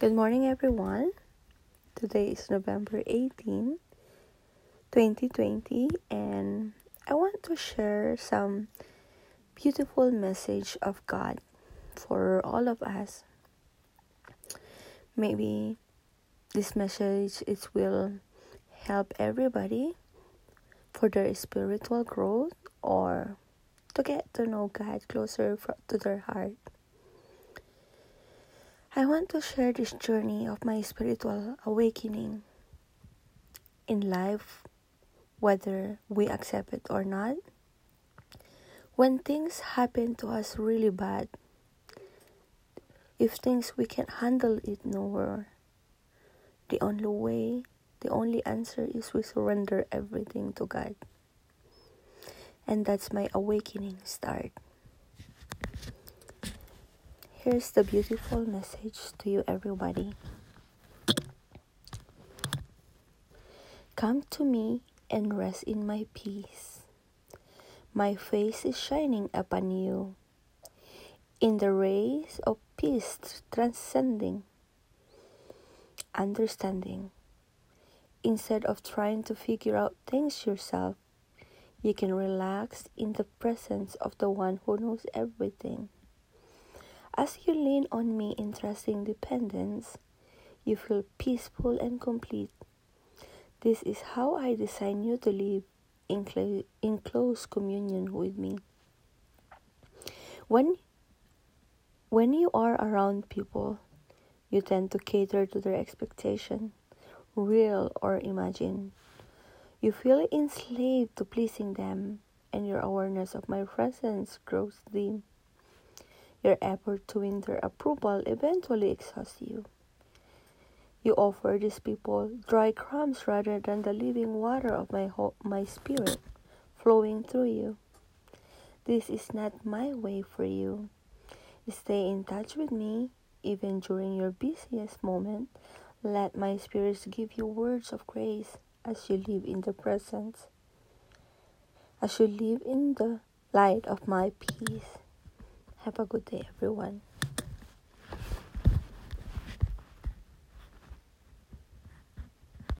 Good morning, everyone. Today is November 18, 2020, and I want to share some beautiful message of God for all of us. Maybe this message it will help everybody for their spiritual growth or to get to know God closer to their heart. I want to share this journey of my spiritual awakening in life, whether we accept it or not. When things happen to us really bad, if things we can't handle it nowhere, the only way, the only answer is we surrender everything to God. And that's my awakening start. Here's the beautiful message to you, everybody. Come to me and rest in my peace. My face is shining upon you. In the rays of peace transcending, understanding. Instead of trying to figure out things yourself, you can relax in the presence of the one who knows everything. As you lean on me in trusting dependence, you feel peaceful and complete. This is how I design you to live in, cl- in close communion with me. When, when you are around people, you tend to cater to their expectation, real or imagined. You feel enslaved to pleasing them, and your awareness of my presence grows dim. Your effort to win their approval eventually exhausts you. You offer these people dry crumbs rather than the living water of my ho- my spirit flowing through you. This is not my way for you. Stay in touch with me even during your busiest moment. Let my spirits give you words of grace as you live in the presence, as you live in the light of my peace. Have a good day, everyone.